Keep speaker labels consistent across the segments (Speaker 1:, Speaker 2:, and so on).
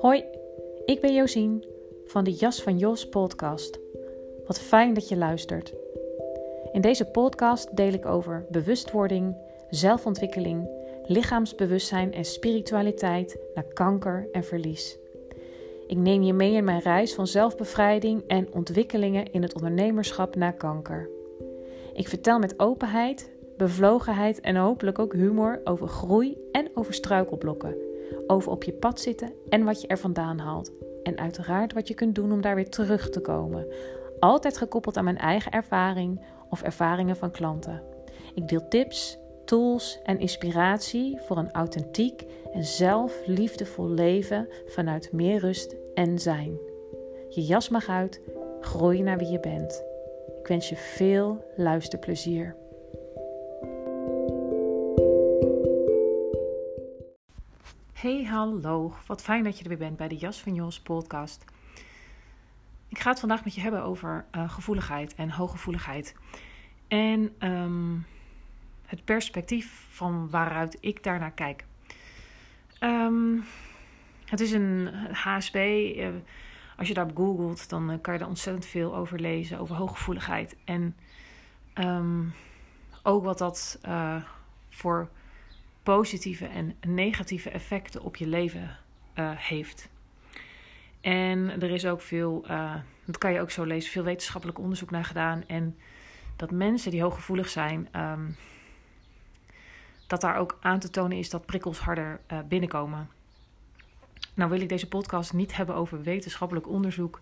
Speaker 1: Hoi, ik ben Josien van de Jas van Jos podcast. Wat fijn dat je luistert. In deze podcast deel ik over bewustwording, zelfontwikkeling, lichaamsbewustzijn en spiritualiteit naar kanker en verlies. Ik neem je mee in mijn reis van zelfbevrijding en ontwikkelingen in het ondernemerschap na kanker. Ik vertel met openheid, bevlogenheid en hopelijk ook humor over groei en over struikelblokken. Over op je pad zitten en wat je er vandaan haalt. En uiteraard wat je kunt doen om daar weer terug te komen. Altijd gekoppeld aan mijn eigen ervaring of ervaringen van klanten. Ik deel tips, tools en inspiratie voor een authentiek en zelfliefdevol leven vanuit meer rust en zijn. Je jas mag uit, groei naar wie je bent. Ik wens je veel luisterplezier. Hey, hallo. Wat fijn dat je er weer bent bij de Jas van Jos podcast. Ik ga het vandaag met je hebben over uh, gevoeligheid en hooggevoeligheid. En um, het perspectief van waaruit ik daarnaar kijk. Um, het is een HSP. Eh, als je daarop googelt, dan uh, kan je er ontzettend veel over lezen, over hooggevoeligheid. En um, ook wat dat voor positieve en negatieve effecten op je leven uh, heeft. En er is ook veel, uh, dat kan je ook zo lezen, veel wetenschappelijk onderzoek naar gedaan. En dat mensen die hooggevoelig zijn, um, dat daar ook aan te tonen is dat prikkels harder uh, binnenkomen. Nou wil ik deze podcast niet hebben over wetenschappelijk onderzoek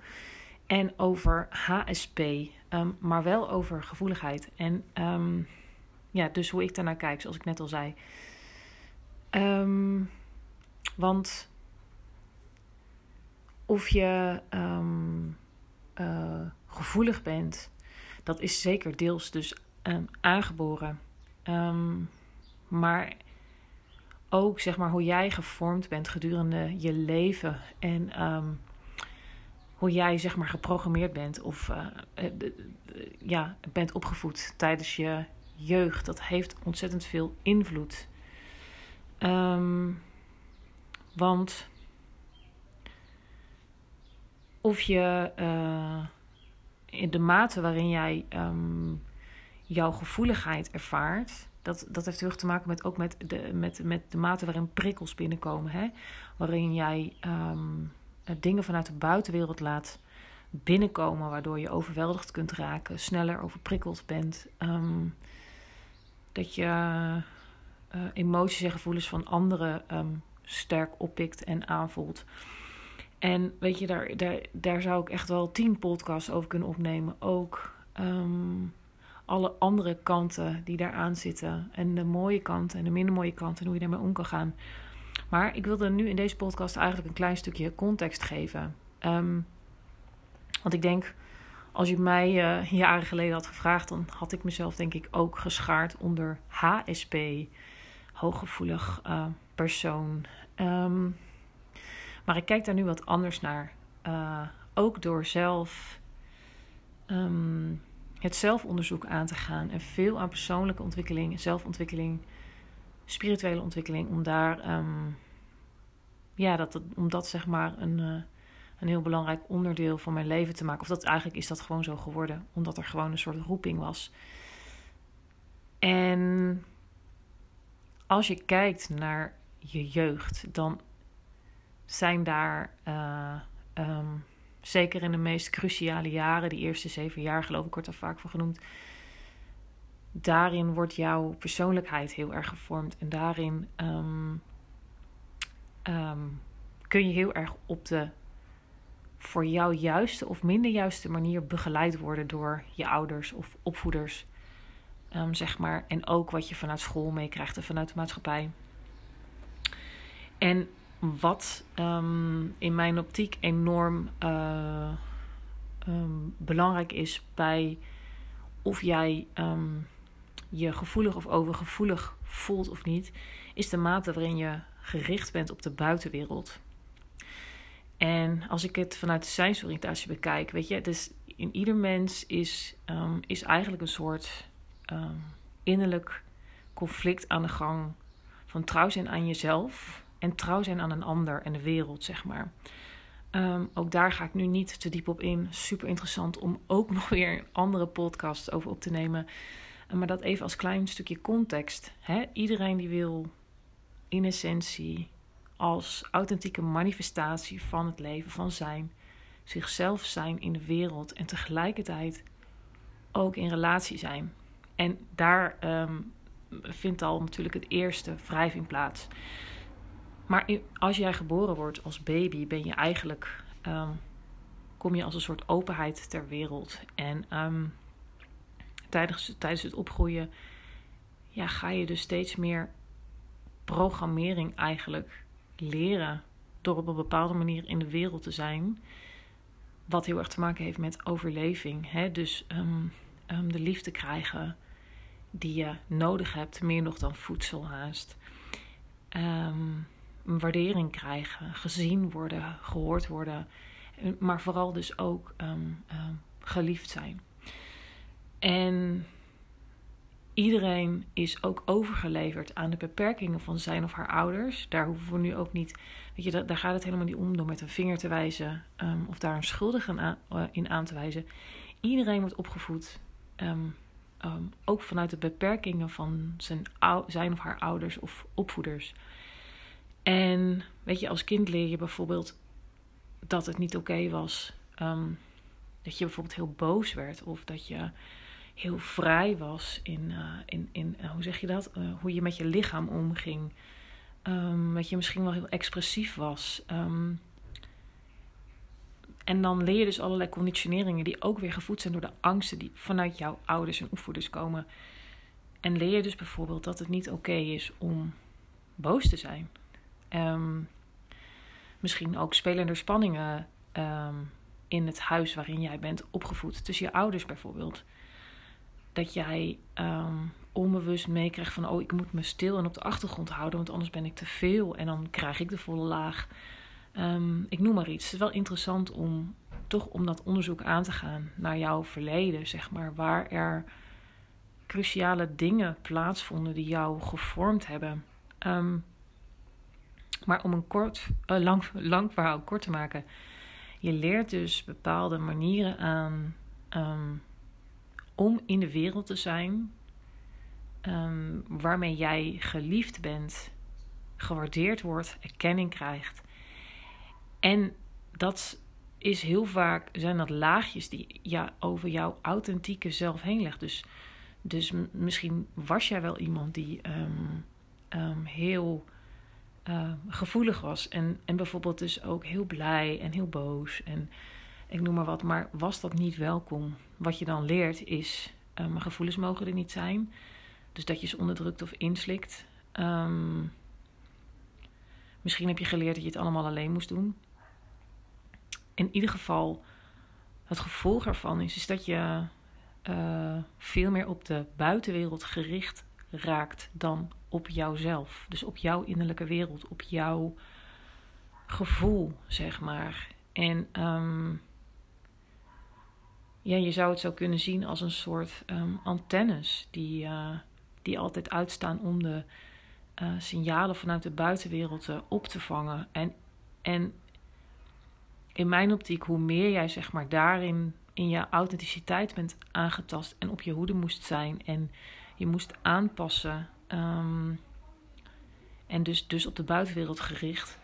Speaker 1: en over HSP, ehm, maar wel over gevoeligheid. En um, ja, dus hoe ik daarnaar kijk, zoals ik net al zei. Um, want of je um, uh, gevoelig bent, dat is zeker deels dus um, aangeboren. maar ook zeg maar hoe jij gevormd bent gedurende je leven en hoe jij zeg maar geprogrammeerd bent of uh, ja, bent opgevoed tijdens je jeugd. Dat heeft ontzettend veel invloed. Um, want of je uh, in de mate waarin jij um, jouw gevoeligheid ervaart, dat, dat heeft heel erg te maken met ook met de, met, met de mate waarin prikkels binnenkomen. Hè? Waarin jij um, dingen vanuit de buitenwereld laat binnenkomen, waardoor je overweldigd kunt raken, sneller overprikkeld bent. Dat je uh, emoties en gevoelens van anderen um, sterk oppikt en aanvoelt. En weet je, daar, daar, daar zou ik echt wel tien podcasts over kunnen opnemen. Ook um, alle andere kanten die daaraan zitten. En de mooie kanten en de minder mooie kanten. En hoe je daarmee om kan gaan. Maar ik wilde nu in deze podcast eigenlijk een klein stukje context geven. Um, want ik denk, als je mij uh, jaren geleden had gevraagd, dan had ik mezelf denk ik ook geschaard onder HSP hooggevoelig uh, persoon. Um, maar ik kijk daar nu wat anders naar. Uh, ook door zelf um, het zelfonderzoek aan te gaan en veel aan persoonlijke ontwikkeling, zelfontwikkeling, spirituele ontwikkeling, om daar, um, ja, dat, om dat zeg maar een, uh, een heel belangrijk onderdeel van mijn leven te maken. Of dat eigenlijk is dat gewoon zo geworden, omdat er gewoon een soort roeping was. En als je kijkt naar je jeugd, dan zijn daar uh, um, zeker in de meest cruciale jaren, die eerste zeven jaar geloof ik, wordt er vaak voor genoemd. Daarin wordt jouw persoonlijkheid heel erg gevormd en daarin um, um, kun je heel erg op de voor jou juiste of minder juiste manier begeleid worden door je ouders of opvoeders. Um, zeg maar. En ook wat je vanuit school meekrijgt en vanuit de maatschappij. En wat um, in mijn optiek enorm uh, um, belangrijk is bij of jij je gevoelig of overgevoelig voelt of niet, is de mate waarin je gericht bent op de buitenwereld. En als ik het vanuit de zijnsoriëntatie bekijk, weet je, dus in ieder mens is, is eigenlijk een soort um, innerlijk conflict aan de gang van trouw zijn aan jezelf en trouw zijn aan een ander en de wereld, zeg maar. Ehm, ook daar ga ik nu niet te diep op in. Super interessant om ook nog weer een andere podcast over op te nemen. Maar dat even als klein stukje context. Hè? Iedereen die wil in essentie als authentieke manifestatie van het leven, van zijn, zichzelf zijn in de wereld en tegelijkertijd ook in relatie zijn. En daar ehm, vindt al natuurlijk het eerste wrijving plaats. Maar als jij geboren wordt als baby, ben je eigenlijk. Ehm, kom je als een soort openheid ter wereld. En ehm, tijdens, tijdens het opgroeien. Ja, ga je dus steeds meer programmering eigenlijk leren. Door op een bepaalde manier in de wereld te zijn. Wat heel erg te maken heeft met overleving. Hè? Dus de liefde krijgen die je nodig hebt, meer nog dan voedsel haast. Um, waardering krijgen, gezien worden, gehoord worden, maar vooral dus ook um, geliefd zijn. En iedereen is ook overgeleverd aan de beperkingen van zijn of haar ouders. Daar hoeven we nu ook niet, weet je, daar gaat het helemaal niet om door met een vinger te wijzen of daar een schuldige eh, in aan te wijzen. Iedereen wordt opgevoed, um, ook vanuit de beperkingen van zijn, zijn of haar ouders of opvoeders. En weet je, als kind leer je bijvoorbeeld dat het niet oké was. Um, dat je bijvoorbeeld heel boos werd of dat je heel vrij was in, uh, in, in uh, hoe zeg je dat? Uh, hoe je met je lichaam omging. Um, dat je misschien wel heel expressief was. En dan leer je dus allerlei conditioneringen die ook weer gevoed zijn door de angsten die vanuit jouw ouders en opvoeders komen. En leer je dus bijvoorbeeld dat het niet oké is om boos te zijn. Um, misschien ook spelende spanningen um, in het huis waarin jij bent opgevoed. Tussen je ouders bijvoorbeeld. Dat jij um, onbewust meekrijgt van... oh, ik moet me stil en op de achtergrond houden... want anders ben ik te veel en dan krijg ik de volle laag. Ik noem maar iets. Het is wel interessant om toch om dat onderzoek aan te gaan... naar jouw verleden, zeg maar. Waar er cruciale dingen plaatsvonden die jou gevormd hebben... Um, maar om een kort, uh, lang, lang verhaal kort te maken. Je leert dus bepaalde manieren aan um, om in de wereld te zijn. Waarmee jij geliefd bent, gewaardeerd wordt, erkenning krijgt. En dat is heel vaak, zijn dat laagjes die ja, over jouw authentieke zelf heen legt. Dus, dus misschien was jij wel iemand die um, um, heel uh, gevoelig was. En, en bijvoorbeeld dus ook heel blij en heel boos. En ik noem maar wat. Maar was dat niet welkom? Wat je dan leert is, gevoelens mogen er niet zijn. Dus dat je ze onderdrukt of inslikt. Misschien heb je geleerd dat je het allemaal alleen moest doen. In ieder geval, het gevolg ervan is, is dat je uh, veel meer op de buitenwereld gericht raakt dan op jouzelf. Dus op jouw innerlijke wereld, op jouw gevoel, zeg maar. En um, ja, je zou het zo kunnen zien als een soort um, antennes die, uh, die altijd uitstaan om de uh, signalen vanuit de buitenwereld op te vangen. En, en in mijn optiek, hoe meer jij zeg maar daarin in je authenticiteit bent aangetast en op je hoede moest zijn en je moest aanpassen Um, en dus, dus op de buitenwereld gericht.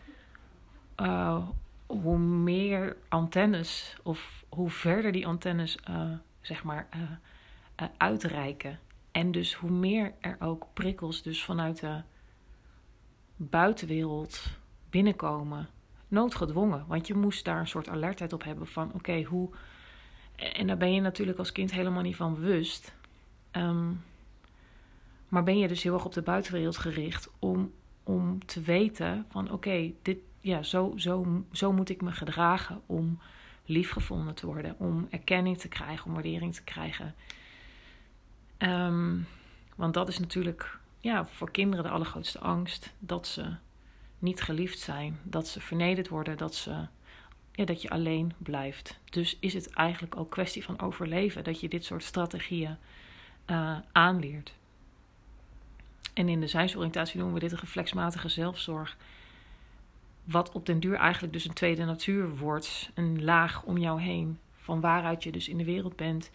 Speaker 1: Uh, hoe meer antennes, of hoe verder die antennes, uh, zeg maar, uh, uitreiken. En dus hoe meer er ook prikkels dus vanuit de buitenwereld binnenkomen. Noodgedwongen, want je moest daar een soort alertheid op hebben van oké, hoe. En daar ben je natuurlijk als kind helemaal niet van bewust. Um, maar ben je dus heel erg op de buitenwereld gericht om, om te weten van oké, dit ja, zo, zo, zo moet ik me gedragen om liefgevonden te worden, om erkenning te krijgen, om waardering te krijgen. Um, want dat is natuurlijk ja, voor kinderen de allergrootste angst. Dat ze niet geliefd zijn, dat ze vernederd worden, dat, ze, ja, dat je alleen blijft. Dus is het eigenlijk ook kwestie van overleven dat je dit soort strategieën uh, aanleert. En in de zijnsoriëntatie noemen we dit een reflexmatige zelfzorg. wat op den duur eigenlijk dus een tweede natuur wordt. Een laag om jou heen. Van waaruit je dus in de wereld bent.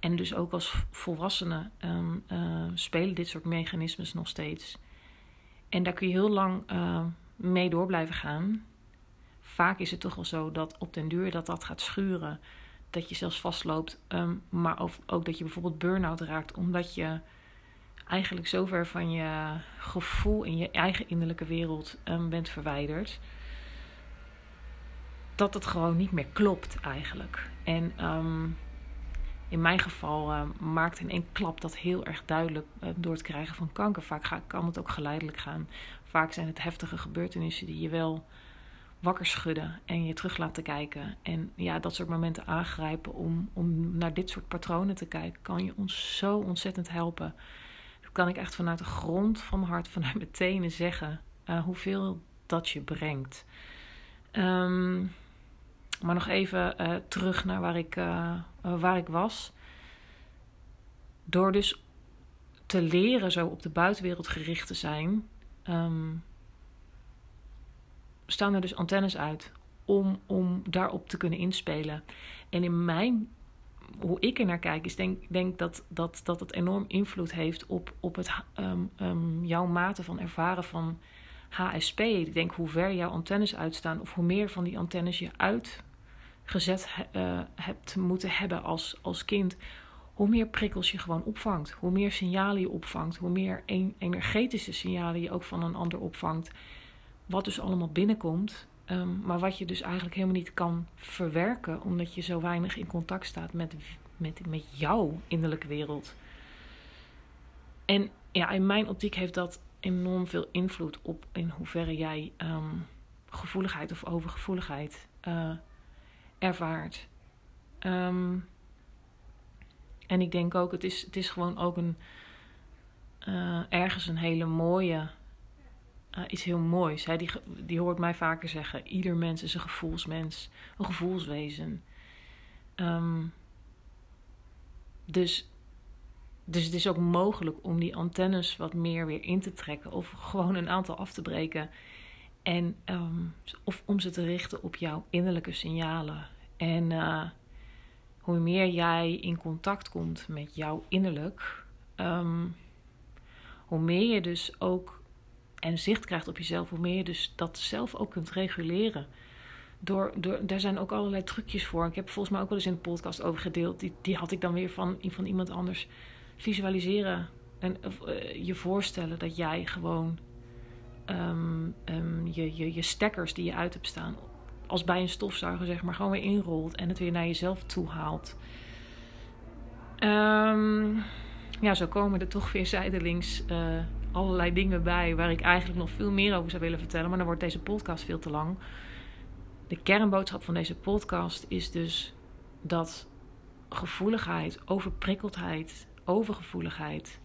Speaker 1: En dus ook als volwassene um, uh, spelen dit soort mechanismes nog steeds. En daar kun je heel lang uh, mee door blijven gaan. Vaak is het toch wel zo dat op den duur dat dat gaat schuren. Dat je zelfs vastloopt. Um, maar ook dat je bijvoorbeeld burn-out raakt. Omdat je eigenlijk zover van je gevoel in je eigen innerlijke wereld um, bent verwijderd. Dat het gewoon niet meer klopt eigenlijk. En um, in mijn geval uh, maakt in één klap dat heel erg duidelijk uh, door het krijgen van kanker. Vaak kan het ook geleidelijk gaan. Vaak zijn het heftige gebeurtenissen die je wel wakker schudden en je terug laten kijken. En ja, dat soort momenten aangrijpen om, om naar dit soort patronen te kijken, kan je ons zo ontzettend helpen kan ik echt vanuit de grond van mijn hart, vanuit mijn tenen zeggen uh, hoeveel dat je brengt. Um, maar nog even uh, terug naar waar ik, uh, waar ik was. Door dus te leren zo op de buitenwereld gericht te zijn, um, staan er dus antennes uit om, om daarop te kunnen inspelen. En in mijn hoe ik er naar kijk, is denk, denk dat, dat, dat het enorm invloed heeft op, op het, um, um, jouw mate van ervaren van HSP. Ik denk hoe ver jouw antennes uitstaan, of hoe meer van die antennes je uitgezet uh, hebt moeten hebben als, als kind, hoe meer prikkels je gewoon opvangt. Hoe meer signalen je opvangt, hoe meer energetische signalen je ook van een ander opvangt. Wat dus allemaal binnenkomt, Um, maar wat je dus eigenlijk helemaal niet kan verwerken, omdat je zo weinig in contact staat met, met, met jouw innerlijke wereld. En ja, in mijn optiek heeft dat enorm veel invloed op in hoeverre jij um, gevoeligheid of overgevoeligheid uh, ervaart. Um, en ik denk ook, het is, het is gewoon ook een uh, ergens een hele mooie uh, iets heel moois. Hè? Die, die hoort mij vaker zeggen: ieder mens is een gevoelsmens, een gevoelswezen. Um, dus, dus het is ook mogelijk om die antennes wat meer weer in te trekken, of gewoon een aantal af te breken. En, um, of om ze te richten op jouw innerlijke signalen. En uh, hoe meer jij in contact komt met jouw innerlijk, um, hoe meer je dus ook en zicht krijgt op jezelf, hoe meer je dus dat zelf ook kunt reguleren. Door, door, daar zijn ook allerlei trucjes voor. Ik heb volgens mij ook wel eens in de podcast over gedeeld. Die, die had ik dan weer van, van iemand anders. Visualiseren en uh, je voorstellen dat jij gewoon um, um, je, je, je stekkers die je uit hebt staan, als bij een stofzuiger zeg maar, gewoon weer inrolt en het weer naar jezelf toe haalt. Um, ja, zo komen er toch weer zijdelings uh, allerlei dingen bij waar ik eigenlijk nog veel meer over zou willen vertellen. Maar dan wordt deze podcast veel te lang. De kernboodschap van deze podcast is dus dat gevoeligheid, overprikkeldheid, overgevoeligheid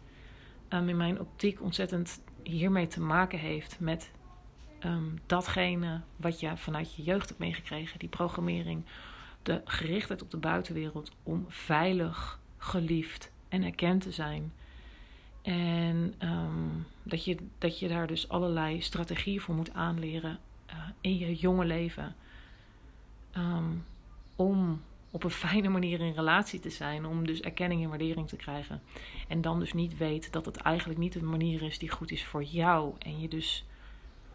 Speaker 1: um, in mijn optiek ontzettend hiermee te maken heeft met um, datgene wat je vanuit je jeugd hebt meegekregen, die programmering, de gerichtheid op de buitenwereld om veilig, geliefd en erkend te zijn. En um, dat, je, dat je daar dus allerlei strategieën voor moet aanleren uh, in je jonge leven. Um, om op een fijne manier in relatie te zijn. Om dus erkenning en waardering te krijgen. En dan dus niet weet dat het eigenlijk niet een manier is die goed is voor jou. En je dus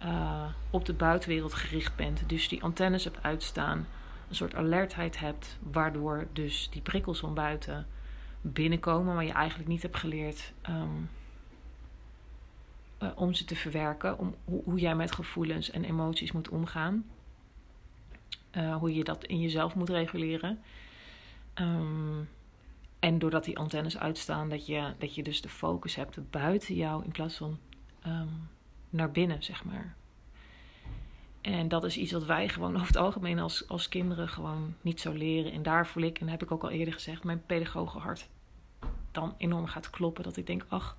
Speaker 1: uh, op de buitenwereld gericht bent. Dus die antennes hebt uitstaan. Een soort alertheid hebt. Waardoor dus die prikkels van buiten binnenkomen, maar je eigenlijk niet hebt geleerd um, uh, om ze te verwerken, om hoe, jij met gevoelens en emoties moet omgaan, uh, hoe je dat in jezelf moet reguleren. Um, en doordat die antennes uitstaan, dat je, dat je dus de focus hebt buiten jou in plaats van um, naar binnen, zeg maar. En dat is iets wat wij gewoon over het algemeen als, als kinderen gewoon niet zo leren. En daar voel ik, en heb ik ook al eerder gezegd, mijn pedagogenhart dan enorm gaat kloppen. Dat ik denk, ach,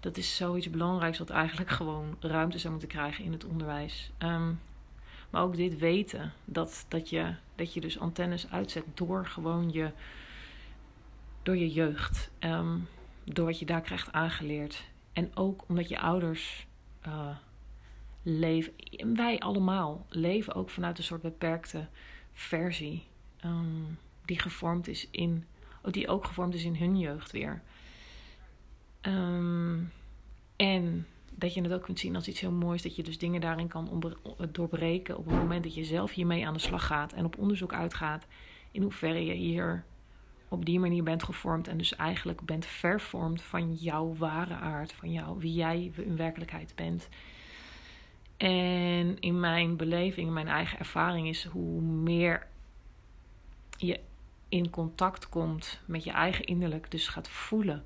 Speaker 1: dat is zoiets belangrijks wat eigenlijk gewoon ruimte zou moeten krijgen in het onderwijs. Um, maar ook dit weten, dat, dat, je, dat je dus antennes uitzet door gewoon je, door je jeugd. Um, door wat je daar krijgt aangeleerd. En ook omdat je ouders uh, leven. Wij allemaal leven ook vanuit een soort beperkte versie. Ehm, die gevormd is in. Oh, die ook gevormd is in hun jeugd weer. Ehm, en dat je het ook kunt zien als iets heel moois. Dat je dus dingen daarin kan doorbreken. op het moment dat je zelf hiermee aan de slag gaat. en op onderzoek uitgaat. in hoeverre je hier op die manier bent gevormd. en dus eigenlijk bent vervormd van jouw ware aard. van jou, wie jij in werkelijkheid bent. En in mijn beleving, in mijn eigen ervaring is hoe meer je in contact komt met je eigen innerlijk, dus gaat voelen.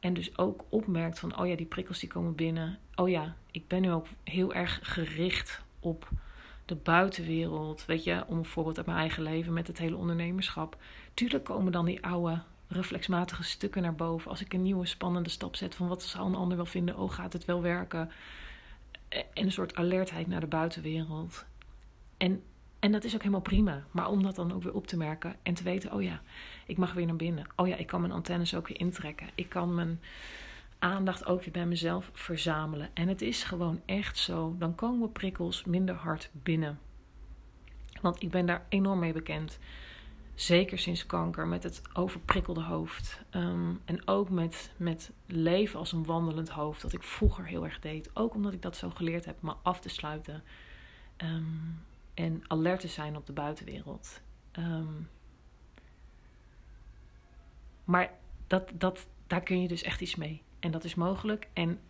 Speaker 1: En dus ook opmerkt van, oh ja, die prikkels die komen binnen. Oh ja, ik ben nu ook heel erg gericht op de buitenwereld. Weet je, om een voorbeeld uit mijn eigen leven met het hele ondernemerschap. Tuurlijk komen dan die oude reflexmatige stukken naar boven. Als ik een nieuwe spannende stap zet van wat zal een ander wel vinden? Oh, gaat het wel werken? En een soort alertheid naar de buitenwereld. En, en dat is ook helemaal prima. Maar om dat dan ook weer op te merken en te weten: oh ja, ik mag weer naar binnen. Oh ja, ik kan mijn antennes ook weer intrekken. Ik kan mijn aandacht ook weer bij mezelf verzamelen. En het is gewoon echt zo. Dan komen prikkels minder hard binnen. Want ik ben daar enorm mee bekend. Zeker sinds kanker, met het overprikkelde hoofd. Ehm, en ook met, met leven als een wandelend hoofd, dat ik vroeger heel erg deed. Ook omdat ik dat zo geleerd heb, me af te sluiten. Ehm, en alert te zijn op de buitenwereld. Ehm, maar dat, dat, daar kun je dus echt iets mee. En dat is mogelijk. En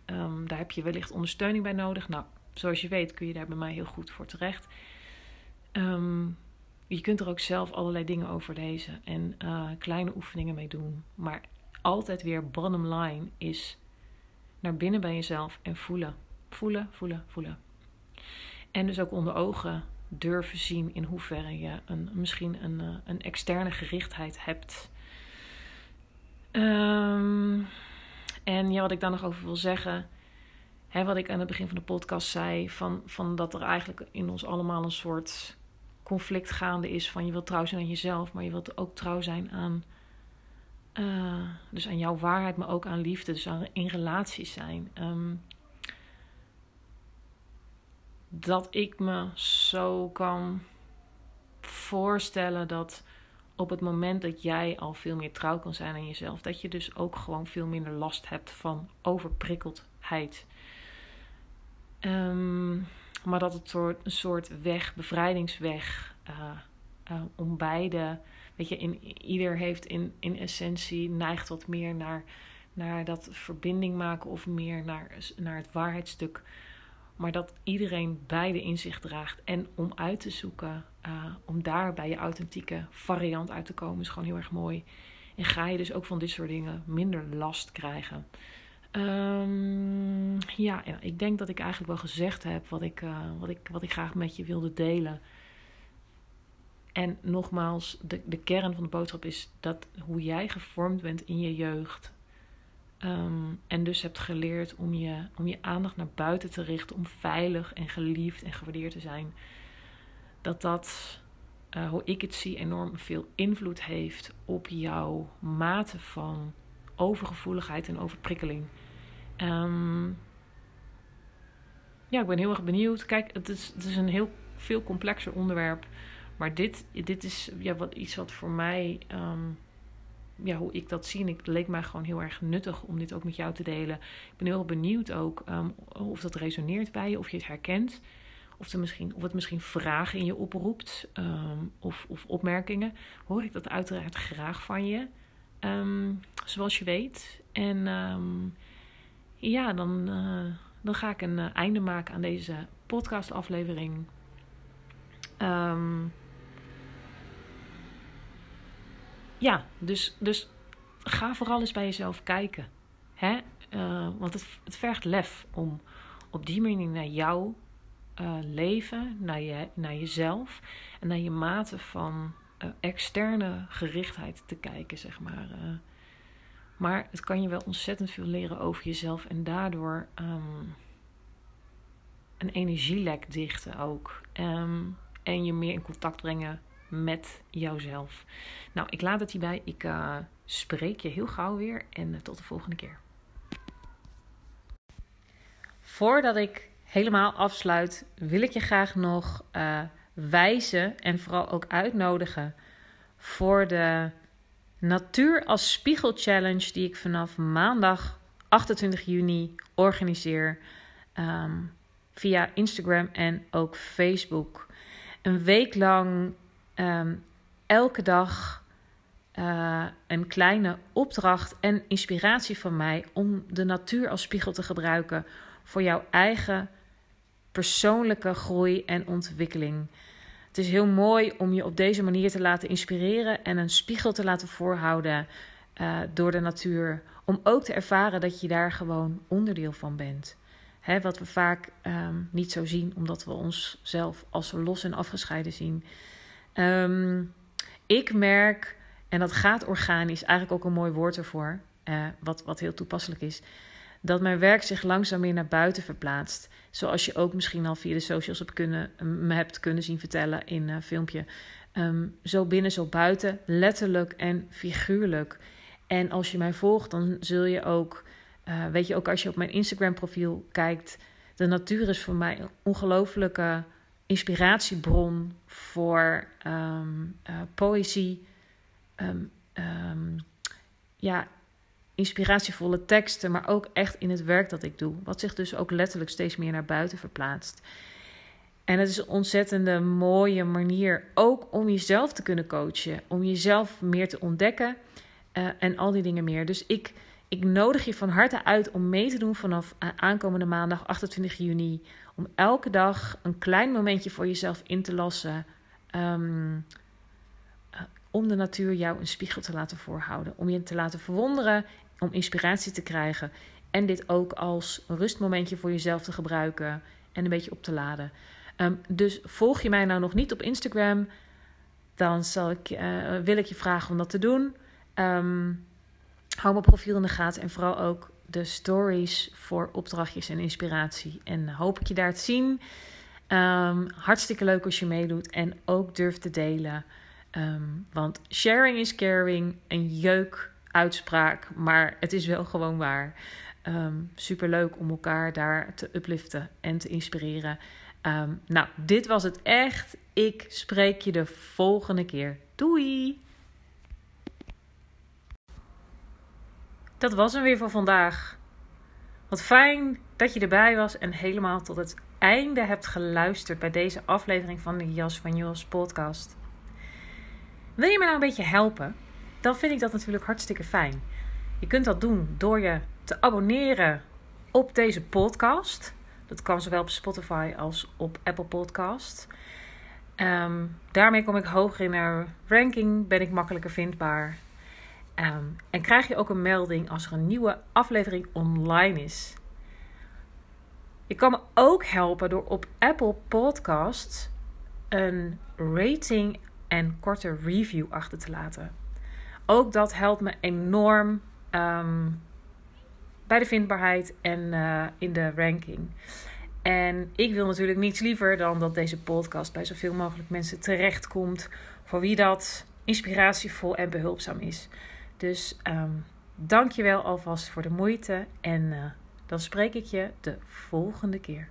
Speaker 1: daar heb je wellicht ondersteuning bij nodig. Nou, zoals je weet kun je daar bij mij heel goed voor terecht. Um, je kunt er ook zelf allerlei dingen over lezen en uh, kleine oefeningen mee doen. Maar altijd weer bottom line is naar binnen bij jezelf en voelen. Voelen, voelen, voelen. En dus ook onder ogen durven zien in hoeverre je een, misschien een, uh, een externe gerichtheid hebt. Um, en ja, wat ik daar nog over wil zeggen. Hè, wat ik aan het begin van de podcast zei: van, van dat er eigenlijk in ons allemaal een soort conflict gaande is van je wilt trouw zijn aan jezelf, maar je wilt ook trouw zijn aan, uh, dus aan jouw waarheid, maar ook aan liefde, dus aan in relaties zijn. Um, dat ik me zo kan voorstellen dat op het moment dat jij al veel meer trouw kan zijn aan jezelf, dat je dus ook gewoon veel minder last hebt van overprikkeldheid. Um, maar dat het soort, een soort weg, bevrijdingsweg, uh, om beide. Weet je, in, ieder heeft in, in essentie neigt wat meer naar, naar dat verbinding maken of meer naar, naar het waarheidstuk. Maar dat iedereen beide in zich draagt. En om uit te zoeken, uh, om daar bij je authentieke variant uit te komen, is gewoon heel erg mooi. En ga je dus ook van dit soort dingen minder last krijgen. Um, ja, ik denk dat ik eigenlijk wel gezegd heb wat ik, uh, wat ik, wat ik graag met je wilde delen. En nogmaals, de, de kern van de boodschap is dat hoe jij gevormd bent in je jeugd. Um, en dus hebt geleerd om je, om je aandacht naar buiten te richten, om veilig en geliefd en gewaardeerd te zijn. Dat dat, uh, hoe ik het zie, enorm veel invloed heeft op jouw mate van overgevoeligheid en overprikkeling. Um, ja, ik ben heel erg benieuwd. Kijk, het is, het is een heel veel complexer onderwerp. Maar dit, dit is ja, wat, iets wat voor mij, um, ja, hoe ik dat zie. En het leek mij gewoon heel erg nuttig om dit ook met jou te delen. Ik ben heel benieuwd ook um, of dat resoneert bij je, of je het herkent. Of, er misschien, of het misschien vragen in je oproept um, of, of opmerkingen. Hoor ik dat uiteraard graag van je. Um, zoals je weet. En ja, dan, uh, dan ga ik een uh, einde maken aan deze podcastaflevering. Um, ja, dus, dus ga vooral eens bij jezelf kijken. Hè? Uh, want het, het vergt lef om op die manier naar jouw leven, naar, je, naar jezelf en naar je mate van uh, externe gerichtheid te kijken, zeg maar. Maar het kan je wel ontzettend veel leren over jezelf en daardoor um, een energielek dichten ook. Um, en je meer in contact brengen met jouzelf. Nou, ik laat het hierbij. Ik uh, spreek je heel gauw weer en tot de volgende keer. Voordat ik helemaal afsluit, wil ik je graag nog uh, wijzen en vooral ook uitnodigen voor de Natuur als Spiegel Challenge, die ik vanaf maandag 28 juni organiseer um, via Instagram en ook Facebook. Een week lang, um, elke dag uh, een kleine opdracht en inspiratie van mij om de natuur als spiegel te gebruiken voor jouw eigen persoonlijke groei en ontwikkeling. Het is heel mooi om je op deze manier te laten inspireren en een spiegel te laten voorhouden uh, door de natuur. Om ook te ervaren dat je daar gewoon onderdeel van bent. Hè, wat we vaak um, niet zo zien, omdat we onszelf als los en afgescheiden zien. Um, ik merk, en dat gaat organisch, eigenlijk ook een mooi woord ervoor, uh, wat, wat heel toepasselijk is dat mijn werk zich langzaam meer naar buiten verplaatst. Zoals je ook misschien al via de socials hebt kunnen, me hebt kunnen zien vertellen in een filmpje. Um, zo binnen, zo buiten, letterlijk en figuurlijk. En als je mij volgt, dan zul je ook, uh, weet je ook als je op mijn Instagram profiel kijkt, de natuur is voor mij een ongelofelijke inspiratiebron voor um, uh, poëzie. Um, ja, inspiratievolle teksten, maar ook echt in het werk dat ik doe. Wat zich dus ook letterlijk steeds meer naar buiten verplaatst. En het is een ontzettende mooie manier ook om jezelf te kunnen coachen, om jezelf meer te ontdekken uh, en al die dingen meer. Dus ik, ik nodig je van harte uit om mee te doen vanaf aankomende maandag 28 juni. Om elke dag een klein momentje voor jezelf in te lassen. Um, om de natuur jou een spiegel te laten voorhouden. Om je te laten verwonderen om inspiratie te krijgen. En dit ook als rustmomentje voor jezelf te gebruiken en een beetje op te laden. Um, dus volg je mij nou nog niet op Instagram, dan zal ik, uh, wil ik je vragen om dat te doen. Um, hou mijn profiel in de gaten en vooral ook de stories voor opdrachtjes en inspiratie. En hoop ik je daar te zien. Um, hartstikke leuk als je meedoet en ook durft te delen. Um, want sharing is caring. Een jeuk uitspraak, maar het is wel gewoon waar. Um, ehm, Super leuk om elkaar daar te upliften en te inspireren. Nou, dit was het echt. Ik spreek je de volgende keer. Doei! Dat was hem weer voor vandaag. Wat fijn dat je erbij was en helemaal tot het einde hebt geluisterd bij deze aflevering van de Jas van Jos podcast. Wil je me nou een beetje helpen? dan vind ik dat natuurlijk hartstikke fijn. Je kunt dat doen door je te abonneren op deze podcast. Dat kan zowel op Spotify als op Apple Podcast. Um, daarmee kom ik hoger in de ranking, ben ik makkelijker vindbaar. Um, en krijg je ook een melding als er een nieuwe aflevering online is. Je kan me ook helpen door op Apple Podcast een rating en korte review achter te laten. Ook dat helpt me enorm um, bij de vindbaarheid en uh, in de ranking. En ik wil natuurlijk niets liever dan dat deze podcast bij zoveel mogelijk mensen terechtkomt. Voor wie dat inspiratievol en behulpzaam is. Dus um, dank je wel alvast voor de moeite. En uh, dan spreek ik je de volgende keer.